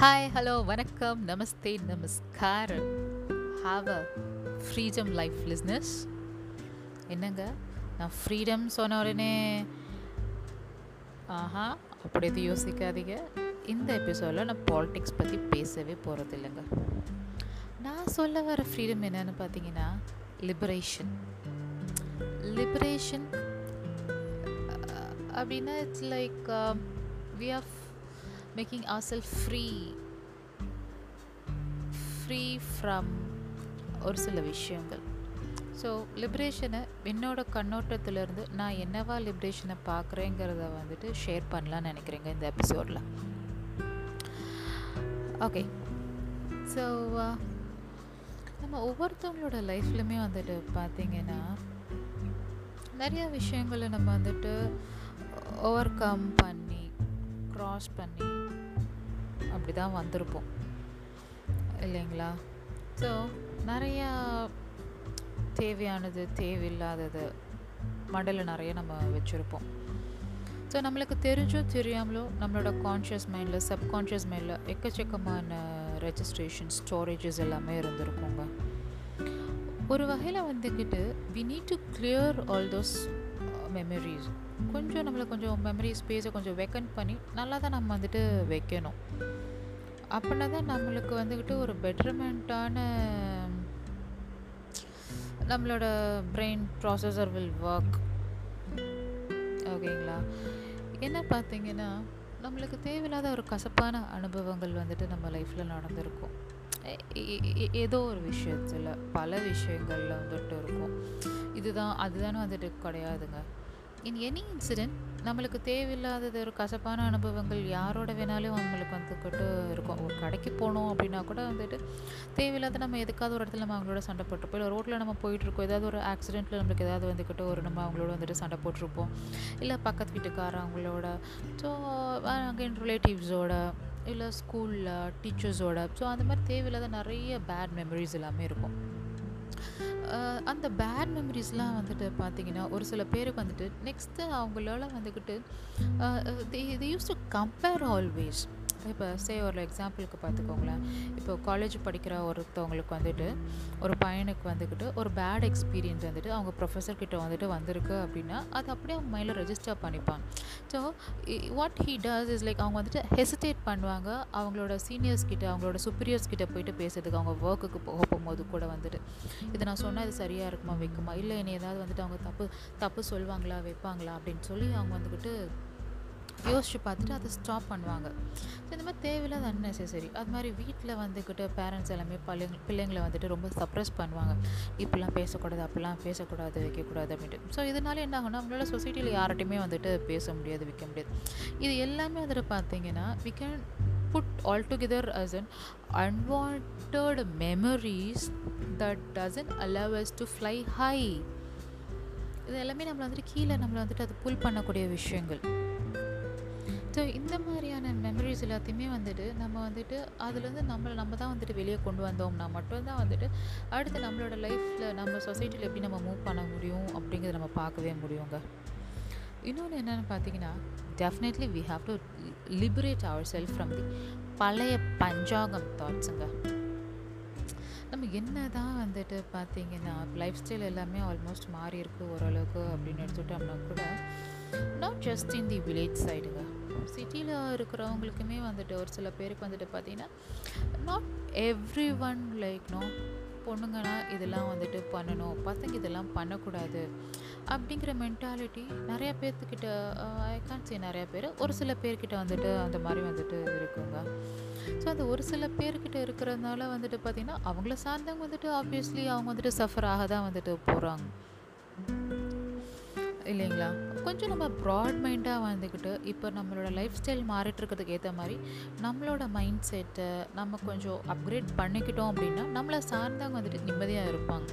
Hi hello வணக்கம் நமஸ்தே நமஸ்காரம். Have a freedom life listeners என்னங்க? நான் ஃப்ரீடம் சொன்ன உடனே ஆஹா அப்படி எதுவும் யோசிக்காதீங்க. இந்த எபிசோடில் நான் பாலிடிக்ஸ் பற்றி பேசவே போகிறது இல்லைங்க நான் சொல்ல வர ஃப்ரீடம் என்னன்னு பார்த்தீங்கன்னா லிபரேஷன் லிபரேஷன் அப்படின்னா it's like we are making our self free free from ஒரு சில விஷயங்கள். ஸோ லிப்ரேஷனை என்னோட கண்ணோட்டத்திலேருந்து நான் என்னவா லிப்ரேஷனை பார்க்குறேங்கிறத வந்துட்டு ஷேர் பண்ணலான்னு நினைக்கிறேங்க இந்த எபிசோடில் ஓகே ஸோ நம்ம ஒவ்வொருத்தவங்களோட லைஃப்லையுமே வந்துட்டு பார்த்திங்கன்னா நிறையா விஷயங்களை நம்ம வந்துட்டு ஓவர் கம் பண்ணி க்ராஸ் பண்ணி அப்படி தான் வந்திருப்போம். இல்லைங்களா? ஸோ நிறையா தேவையானது தேவையில்லாதது மடலில் நிறைய நம்ம வச்சுருப்போம். ஸோ நம்மளுக்கு தெரிஞ்சோ தெரியாமலோ நம்மளோட கான்ஷியஸ் மைண்டில் சப்கான்ஷியஸ் மைண்டில் எக்கச்சக்கமான ரெஜிஸ்ட்ரேஷன் ஸ்டோரேஜஸ் எல்லாமே இருந்திருக்குங்க. ஒரு வகையில் வந்துக்கிட்டு we need to clear all those memories கொஞ்சம் நம்மளை கொஞ்சம் மெமரி ஸ்பேஸை கொஞ்சம் வெக்கன் பண்ணி நல்லா தான் நம்ம வந்துட்டு வைக்கணும். அப்படின்னா தான் நம்மளுக்கு வந்துக்கிட்டு ஒரு பெட்டர்மெண்ட்டான நம்மளோட பிரெயின் ப்ராசஸர் வில் ஒர்க் ஓகேங்களா? என்ன பார்த்தீங்கன்னா நம்மளுக்கு தேவையில்லாத ஒரு கசப்பான அனுபவங்கள் வந்துட்டு நம்ம லைஃப்பில் நடந்திருக்கும். ஏதோ ஒரு விஷயத்தில் பல விஷயங்களில் வந்துட்டு இருக்கும். இதுதான் அதுதானே வந்துட்டு கிடையாதுங்க. இன் எனி இன்சிடென்ட் நம்மளுக்கு தேவையில்லாதது ஒரு கசப்பான அனுபவங்கள் யாரோட வேணாலும் அவங்களுக்கு வந்துக்கிட்டு இருக்கும். ஒரு கடைக்கு போனோம் அப்படின்னா கூட வந்துட்டு தேவையில்லாத நம்ம எதுக்காவது ஒரு இடத்துல நம்ம அவங்களோட சண்டை போட்டிருப்போம். இல்லை ரோட்டில் நம்ம போயிட்டுருக்கோம். ஏதாவது ஒரு ஆக்சிடெண்ட்டில் நம்மளுக்கு ஏதாவது வந்துக்கிட்டு ஒரு நம்ம அவங்களோட வந்துட்டு சண்டை போட்டிருப்போம். இல்லை பக்கத்து வீட்டுக்காரர் அவங்களோட ஸோ அகைன் ரிலேட்டிவ்ஸோட இல்லை ஸ்கூலில் டீச்சர்ஸோட ஸோ அந்த மாதிரி தேவையில்லாத நிறைய பேட் மெமரிஸ் எல்லாமே இருக்கும். அந்த பேட் மெமரிஸ்லாம் வந்துட்டு பார்த்தீங்கன்னா ஒரு சில பேருக்கு வந்துட்டு நெக்ஸ்ட்டு அவங்களால வந்துக்கிட்டு இது யூஸ் டு கம்பேர் ஆல்வேஸ் இப்போ சே ஒரு எக்ஸாம்பிளுக்கு பார்த்துக்கோங்களேன். இப்போ காலேஜ் படிக்கிற ஒருத்தவங்களுக்கு வந்துட்டு ஒரு பையனுக்கு வந்துக்கிட்டு ஒரு பேட் எக்ஸ்பீரியன்ஸ் வந்துட்டு அவங்க ப்ரொஃபஸர் கிட்ட வந்துட்டு வந்திருக்கு அப்படின்னா அது அப்படியே அவங்க மைண்டில் ரெஜிஸ்டர் பண்ணிப்பாங்க. So what he does is like அவங்க வந்துட்டு ஹெசிடேட் பண்ணுவாங்க. அவங்களோட சீனியர்ஸ் கிட்ட அவங்களோட சுப்பீரியர்ஸ் கிட்ட போயிட்டு பேசுறதுக்கு அவங்க ஒர்க்குக்கு போக போகும்போது கூட வந்துட்டு. இதை நான் சொன்னால் இது சரியாக இருக்குமா வைக்குமா? இல்லை என்னை ஏதாவது வந்துட்டு அவங்க தப்பு தப்பு சொல்லுவாங்களா வைப்பாங்களா அப்படின்னு சொல்லி அவங்க வந்துக்கிட்டு யோசிச்சு பார்த்துட்டு அதை ஸ்டாப் பண்ணுவாங்க. ஸோ இந்த மாதிரி தேவையில்லாத அன்னெசரி அது மாதிரி வீட்டில் வந்துக்கிட்டு பேரண்ட்ஸ் எல்லாமே பிள்ளைங்க பிள்ளைங்களை வந்துட்டு ரொம்ப சப்ரெஸ் பண்ணுவாங்க. இப்படிலாம் பேசக்கூடாது அப்படிலாம் பேசக்கூடாது வைக்கக்கூடாது அப்படின்ட்டு. ஸோ இதனால என்ன ஆகும்னா நம்மளால் சொசைட்டியில் யார்கிட்டையுமே வந்துட்டு பேச முடியாது வைக்க முடியாது. இது எல்லாமே வந்துட்டு பார்த்தீங்கன்னா we can put all together as an unwanted memories that doesn't allow us to fly high இது எல்லாமே நம்மளை வந்துட்டு கீழே நம்மளை வந்துட்டு அது புல் பண்ணக்கூடிய விஷயங்கள். ஸோ இந்த மாதிரியான மெமரிஸ் எல்லாத்தையுமே வந்துட்டு நம்ம வந்துட்டு அதுலேருந்து நம்மளை நம்ம தான் வந்துட்டு வெளியே கொண்டு வந்தோம்னா மட்டும்தான் வந்துட்டு அடுத்து நம்மளோட லைஃப்பில் நம்ம சொசைட்டியில் எப்படி நம்ம மூவ் பண்ண முடியும் அப்படிங்கிறத நம்ம பார்க்கவே முடியுங்க. இன்னொன்று என்னென்னு பார்த்தீங்கன்னா definitely we have to liberate our self from the பழைய பஞ்சாங்கம் தாட்ஸுங்க நம்ம என்ன தான் வந்துட்டு பார்த்தீங்கன்னா லைஃப் ஸ்டைல் எல்லாமே ஆல்மோஸ்ட் மாறி இருக்குது ஓரளவுக்கு அப்படின்னு எடுத்துட்டோம்னா கூட not just in the village சைடுங்க சிட்டியில் இருக்கிறவங்களுக்குமே வந்துட்டு ஒரு சில பேருக்கு வந்துட்டு பார்த்தீங்கன்னா not every one like no பொண்ணுங்கன்னா இதெல்லாம் வந்துட்டு பண்ணணும். பசங்க இதெல்லாம் பண்ணக்கூடாது. அப்படிங்கிற மென்டாலிட்டி நிறையா பேர்த்துக்கிட்ட ஐ கான் சே நிறையா பேர் ஒரு சில பேர்கிட்ட வந்துட்டு அந்த மாதிரி வந்துட்டு இருக்குங்க. ஸோ அந்த ஒரு சில பேர்கிட்ட இருக்கிறதுனால வந்துட்டு பார்த்திங்கன்னா அவங்கள சார்ந்தவங்க வந்துட்டு ஆப்வியஸ்லி அவங்க வந்துட்டு சஃபர் ஆக தான் வந்துட்டு போகிறாங்க இல்லைங்களா? கொஞ்சம் நம்ம ப்ராட் மைண்டாக வந்துக்கிட்டு இப்போ நம்மளோட லைஃப் ஸ்டைல் மாறிட்டு இருக்கிறதுக்கு ஏற்ற மாதிரி நம்மளோட மைண்ட் செட்டை நம்ம கொஞ்சம் அப்கிரேட் பண்ணிக்கிட்டோம் அப்படின்னா நம்மளை சார்ந்தவங்க வந்துட்டு நிம்மதியாக இருப்பாங்க.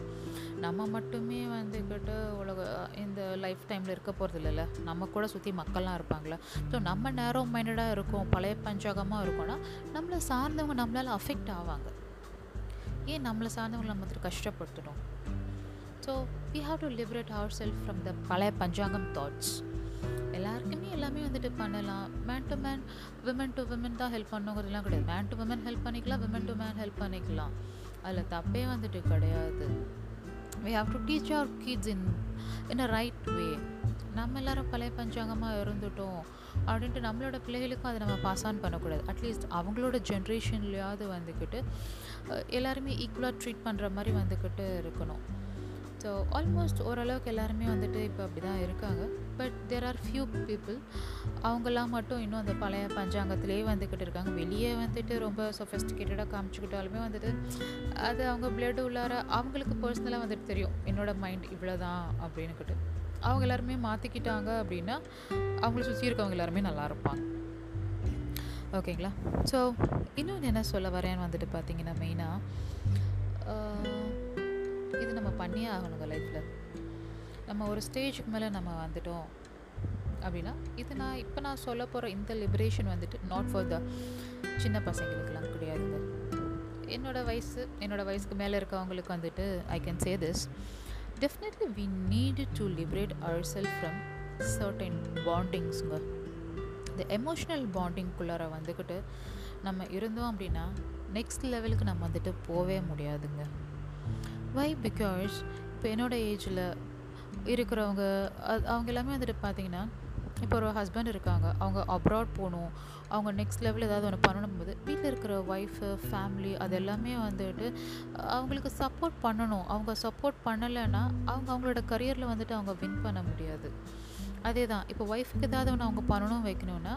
நம்ம மட்டுமே வந்துக்கிட்டு உலக இந்த லைஃப் டைமில் இருக்க போகிறது இல்லைல்ல. நம்ம கூட சுற்றி மக்கள்லாம் இருப்பாங்களே ஸோ நம்ம நேரோ மைண்டடாக இருக்கோம் பழைய பஞ்சாகமாக இருக்கோன்னா நம்மளை சார்ந்தவங்க நம்மளால் அஃபெக்ட் ஆவாங்க. ஏன் நம்மளை சார்ந்தவங்களை நம்ம வந்துட்டு கஷ்டப்படுத்தணும்? So we have to liberate our self from the பழைய பஞ்சாங்கம் தாட்ஸ் எல்லாருக்குமே எல்லாமே வந்துட்டு பண்ணலாம். Man to man women to women தான் ஹெல்ப் பண்ணுங்கிறதுலாம் கிடையாது. மேன் டு விமன் ஹெல்ப் பண்ணிக்கலாம் விமன் டு மேன் ஹெல்ப் பண்ணிக்கலாம். அதில் தப்பே வந்துட்டு கிடையாது. We have to teach our kids in in a right way நம்ம எல்லாரும் பழைய பஞ்சாங்கமாக இருந்துட்டோம் அப்படின்ட்டு நம்மளோட பிள்ளைகளுக்கும் அதை நம்ம பாஸ் ஆன் பண்ணக்கூடாது. அட்லீஸ்ட் அவங்களோட ஜென்ரேஷன்லையாவது வந்துக்கிட்டு எல்லாருமே ஈக்குவலாக ட்ரீட் பண்ணுற மாதிரி வந்துக்கிட்டு இருக்கணும். ஸோ ஆல்மோஸ்ட் ஓரளவுக்கு எல்லாருமே வந்துட்டு இப்போ அப்படி தான் இருக்காங்க. But there are few people அவங்கெல்லாம் மட்டும் இன்னும் அந்த பழைய பஞ்சாங்கத்திலே வந்துக்கிட்டு இருக்காங்க. வெளியே வந்துட்டு ரொம்ப சொஃபஸ்டிகேட்டடாக காமிச்சுக்கிட்டாலுமே வந்துட்டு அது அவங்க பிளட் உள்ளார அவங்களுக்கு பர்சனலாக வந்துட்டு தெரியும். என்னோடய மைண்ட் இவ்வளோ தான் அப்படின்னுக்கிட்டு. அவங்க எல்லாருமே மாற்றிக்கிட்டாங்க அப்படின்னா அவங்கள சுற்றி இருக்கவங்க எல்லாருமே நல்லா இருப்பாங்க. ஓகேங்களா ஸோ இன்னொன்று என்ன சொல்ல வரேன்னு வந்துட்டு பார்த்தீங்கன்னா மெயினாக இது நம்ம பண்ணியே ஆகணுங்க லைஃப்பில் நம்ம ஒரு ஸ்டேஜுக்கு மேலே நம்ம வந்துட்டோம் அப்படின்னா இது நான் இப்போ நான் சொல்ல போகிற இந்த லிபரேஷன் வந்துட்டு நாட் ஃபார் த சின்ன பசங்களுக்கெல்லாம் கிடையாதுங்க என்னோடய வயசு என்னோடய வயசுக்கு மேலே இருக்கவங்களுக்கு வந்துட்டு I can say this definitely we need to liberate our self from certain பாண்டிங்ஸுங்க இந்த எமோஷ்னல் பாண்டிங்குள்ளார வந்துக்கிட்டு நம்ம இருந்தோம் அப்படின்னா நெக்ஸ்ட் லெவலுக்கு நம்ம வந்துட்டு போகவே முடியாதுங்க. வை பிகாஸ் இப்போ என்னோடய ஏஜில் இருக்கிறவங்க அது அவங்க எல்லாமே வந்துட்டு பார்த்தீங்கன்னா இப்போ ஒரு ஹஸ்பண்ட் இருக்காங்க. அவங்க அப்ராட் போகணும். அவங்க நெக்ஸ்ட் லெவல் ஏதாவது ஒன்று பண்ணணும் போது வீட்டில் இருக்கிற ஒய்ஃபு ஃபேமிலி அது எல்லாமே வந்துட்டு அவங்களுக்கு சப்போர்ட் பண்ணணும். அவங்க சப்போர்ட் பண்ணலைன்னா அவங்க அவங்களோட கரியரில் வந்துட்டு அவங்க வின் பண்ண முடியாது. அதே தான் இப்போ ஒய்ஃபுக்கு ஏதாவது ஒன்று அவங்க பண்ணணும் வைக்கணும்னா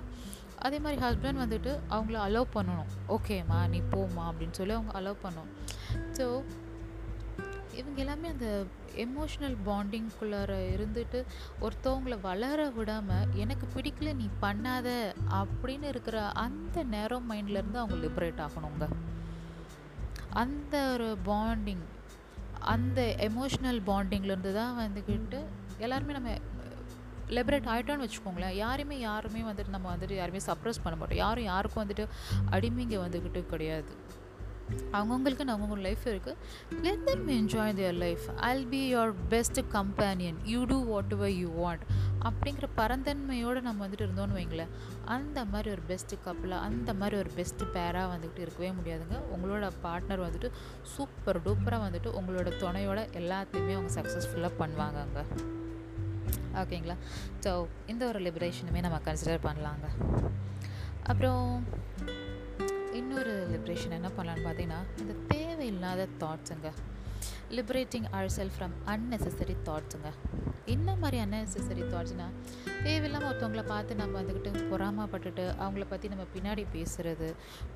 அதே மாதிரி ஹஸ்பண்ட் வந்துட்டு அவங்கள அலோவ் பண்ணணும். ஓகேம்மா நீ போம்மா அப்படின்னு சொல்லி அவங்க அலோவ் பண்ணணும். ஸோ இவங்க எல்லாமே அந்த எமோஷ்னல் பாண்டிங்குள்ளார இருந்துட்டு ஒருத்தவங்கள வளர விடாமல் எனக்கு பிடிக்கல நீ பண்ணாத அப்படின்னு இருக்கிற அந்த நேரோ மைண்ட்லேருந்து அவங்க லிபரேட் ஆகணுங்க. அந்த ஒரு பாண்டிங் அந்த எமோஷ்னல் பாண்டிங்லேருந்து தான் வந்துக்கிட்டு எல்லாருமே நம்ம லிபரேட் ஆகிட்டோன்னு வச்சுக்கோங்களேன். யாருமே யாருமே வந்துட்டு நம்ம வந்துட்டு யாருமே சப்ரஸ் பண்ண மாட்டோம். யாரும் யாருக்கும் வந்துட்டு அடிமைங்க வந்துக்கிட்டு கிடையாது. அவங்கவுங்களுக்கு அவங்கவுங்க லைஃப் இருக்குது let them enjoy their life I'll be your best companion you do whatever you want அப்படிங்கிற பரந்தன்மையோடு நம்ம வந்துட்டு இருந்தோம்னு வைங்களேன். அந்த மாதிரி ஒரு பெஸ்ட்டு கப்பலாக அந்த மாதிரி ஒரு பெஸ்ட்டு பேராக வந்துட்டு இருக்கவே முடியாதுங்க. உங்களோட பார்ட்னர் வந்துட்டு சூப்பர் டூப்பராக வந்துட்டு உங்களோட துணையோட எல்லாத்தையுமே அவங்க சக்ஸஸ்ஃபுல்லாக பண்ணுவாங்கங்க. ஓகேங்களா? ஸோ இந்த ஒரு லிபரேஷனுமே நம்ம கன்சிடர் பண்ணலாங்க. அப்புறம் இன்னொரு லிப்ரேஷன் என்ன பண்ணலான்னு பார்த்தீங்கன்னா இந்த தேவையில்லாத தாட்ஸுங்க liberating our self from unnecessary தாட்ஸுங்க என்ன மாதிரி அன்னெசரி தாட்ஸ்னால் தேவையில்லாமல் ஒருத்தவங்கள பார்த்து நம்ம வந்துக்கிட்டு பொறாமப்பட்டுட்டு அவங்கள பற்றி நம்ம பின்னாடி பேசுகிறது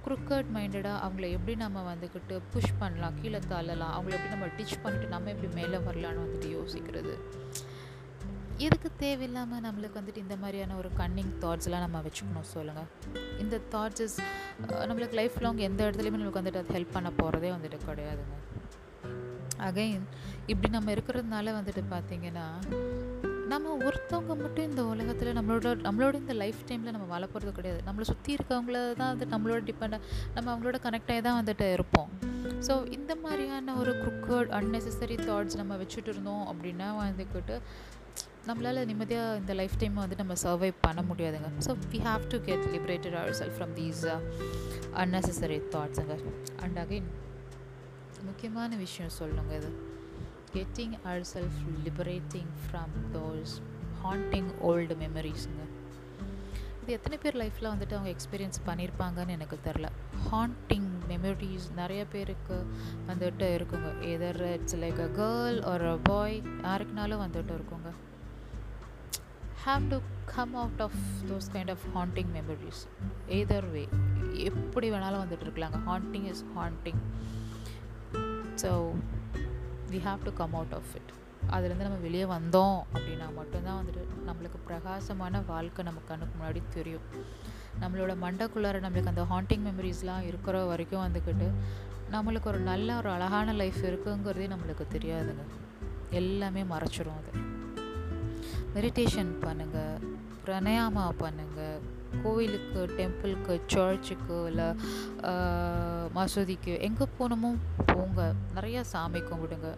குறுக்கட் மைண்டடாக அவங்கள எப்படி நம்ம வந்துக்கிட்டு புஷ் பண்ணலாம் கீழே தள்ளலாம் அவங்கள எப்படி நம்ம டிச் பண்ணிட்டு நம்ம எப்படி மேலே வரலான்னு வந்துட்டு யோசிக்கிறது. எதுக்கு தேவையில்லாமல் நம்மளுக்கு வந்துட்டு இந்த மாதிரியான ஒரு கன்னிங் தாட்ஸ்லாம் நம்ம வச்சுக்கணும் சொல்லுங்கள் இந்த தாட்ஸஸ் நம்மளுக்கு லைஃப் லாங் எந்த இடத்துலையுமே நம்மளுக்கு வந்துட்டு அது ஹெல்ப் பண்ண போகிறதே வந்துட்டு கிடையாதுங்க. அகைன் இப்படி நம்ம இருக்கிறதுனால வந்துட்டு பார்த்திங்கன்னா நம்ம ஒருத்தவங்க மட்டும் இந்த உலகத்தில் நம்மளோட நம்மளோட இந்த லைஃப் டைமில் நம்ம வாழ போகிறது கிடையாது. நம்மளை சுற்றி இருக்கவங்கள தான் வந்துட்டு நம்மளோட டிபெண்ட் நம்ம அவங்களோட கனெக்ட் ஆகி தான் வந்துட்டு இருப்போம். ஸோ இந்த மாதிரியான ஒரு குக்கர்ட் அன்னெசரி தாட்ஸ் நம்ம வச்சுட்டு இருந்தோம் அப்படின்னா வந்துக்கிட்டு நம்மளால் நிம்மதியாக இந்த லைஃப் டைம் வந்து நம்ம சர்வை பண்ண முடியாதுங்க. So we have to get liberated our self from these unnecessary thoughts and again முக்கியமான விஷயம் சொல்லுங்க இது. Getting our self liberating from those haunting old மெமரிஸுங்க இது எத்தனை பேர் லைஃப்பில் வந்துட்டு அவங்க எக்ஸ்பீரியன்ஸ் பண்ணியிருப்பாங்கன்னு எனக்கு தெரில ஹாண்டிங் மெமரிஸ் நிறைய பேருக்கு வந்துட்டு இருக்குங்க. Either it's like a girl ஒரு பாய் யாருக்குனாலும் வந்துட்டு இருக்குங்க. Have to come out of those kind of haunting memories either way எப்படி வேணாலும் வந்துட்டு இருக்கலாங்க. Haunting is haunting so we have to come out of it அதுலேருந்து நம்ம வெளியே வந்தோம் அப்படின்னா மட்டும்தான் வந்துட்டு நம்மளுக்கு பிரகாசமான வாழ்க்கை நம்ம கண்ணுக்கு முன்னாடி தெரியும். நம்மளோட மண்டக்குள்ளார நம்மளுக்கு அந்த ஹாண்டிங் மெமரிஸ்லாம் இருக்கிற வரைக்கும் வந்துக்கிட்டு நம்மளுக்கு ஒரு நல்ல ஒரு அழகான லைஃப் இருக்குங்கிறதே நம்மளுக்கு தெரியாதுங்க. எல்லாமே மறைச்சிரும் அது. மெடிடேஷன் பண்ணுங்கள் பிரணயாமா பண்ணுங்கள் கோவிலுக்கு டெம்பிளுக்கு சர்ச்சுக்கு இல்லை மசூதிக்கு எங்கே போகணுமோ போங்க. நிறையா சாமி கும்பிடுங்க.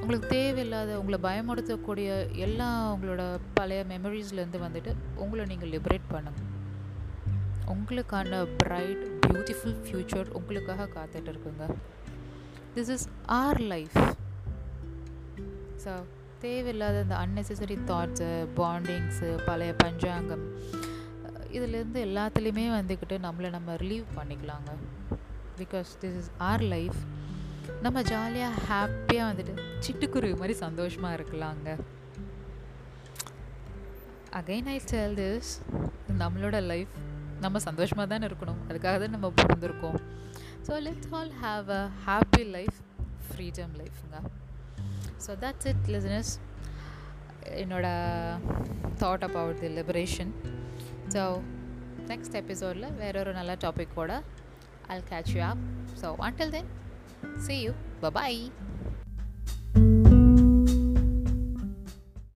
உங்களுக்கு தேவையில்லாத உங்களை பயமடுத்தக்கூடிய எல்லா உங்களோட பழைய மெமரிஸ்லேருந்து வந்துட்டு உங்களை நீங்கள் லிபரேட் பண்ணுங்க. உங்களுக்கான பிரைட் பியூட்டிஃபுல் ஃப்யூச்சர் உங்களுக்காக காத்துட்டு இருக்குங்க. This is our life so தேவையில்லாத இந்த அன்னெசரி தாட்ஸு பாண்டிங்ஸு பழைய பஞ்சாங்கம் இதுலேருந்து எல்லாத்துலேயுமே வந்துக்கிட்டு நம்மளை நம்ம ரிலீவ் பண்ணிக்கலாங்க. Because this is our life நம்ம ஜாலியாக ஹாப்பியாக வந்துட்டு சிட்டுக்குருவி மாதிரி சந்தோஷமாக இருக்கலாங்க. அகைன் ஐ டெல் திஸ் நம்மளோட லைஃப் நம்ம சந்தோஷமாக தானே இருக்கணும். அதுக்காக தான் நம்ம பிறந்திருக்கோம். So let's all have a happy life freedom லைஃப்ங்க so that's it listeners என்னோட thought about the liberation so next எபிசோடில் வேற ஒரு நல்ல டாப்பிக்கோட I'll catch you up so until then see you Bye.